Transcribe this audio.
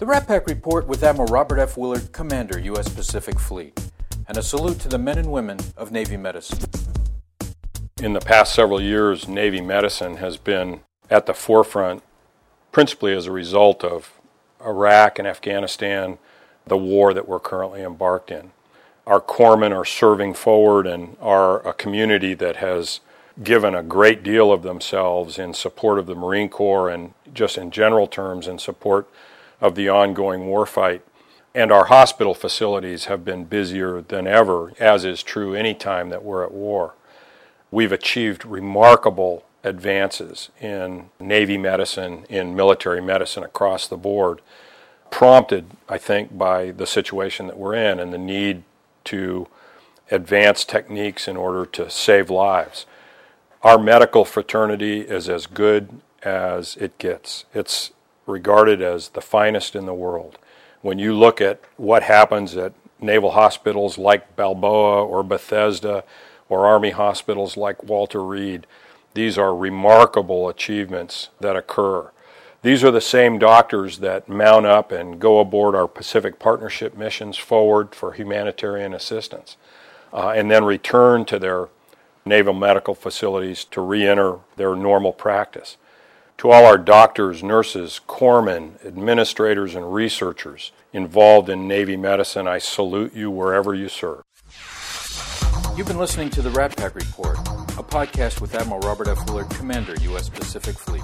The Rat-Pac Report with Admiral Robert F. Willard, Commander, U.S. Pacific Fleet, and a salute to the men and women of Navy medicine. In the past several years, Navy medicine has been at the forefront principally as a result of Iraq and Afghanistan, the war that we're currently embarked in. Our corpsmen are serving forward and are a community that has given a great deal of themselves in support of the Marine Corps and just in general terms in support of the ongoing warfight. And our hospital facilities have been busier than ever, as is true any time that we're at war. We've achieved remarkable advances in Navy medicine, in military medicine across the board, prompted, I think, by the situation that we're in and the need to advance techniques in order to save lives. Our medical fraternity is as good as it gets. It's regarded as the finest in the world. When you look at what happens at naval hospitals like Balboa or Bethesda or Army hospitals like Walter Reed, these are remarkable achievements that occur. These are the same doctors that mount up and go aboard our Pacific Partnership missions forward for humanitarian assistance uh, and then return to their naval medical facilities to re enter their normal practice. To all our doctors, nurses, corpsmen, administrators, and researchers involved in Navy medicine, I salute you wherever you serve. You've been listening to the Rat-Pac Report, a podcast with Admiral Robert F. Willard, Commander, U.S. Pacific Fleet.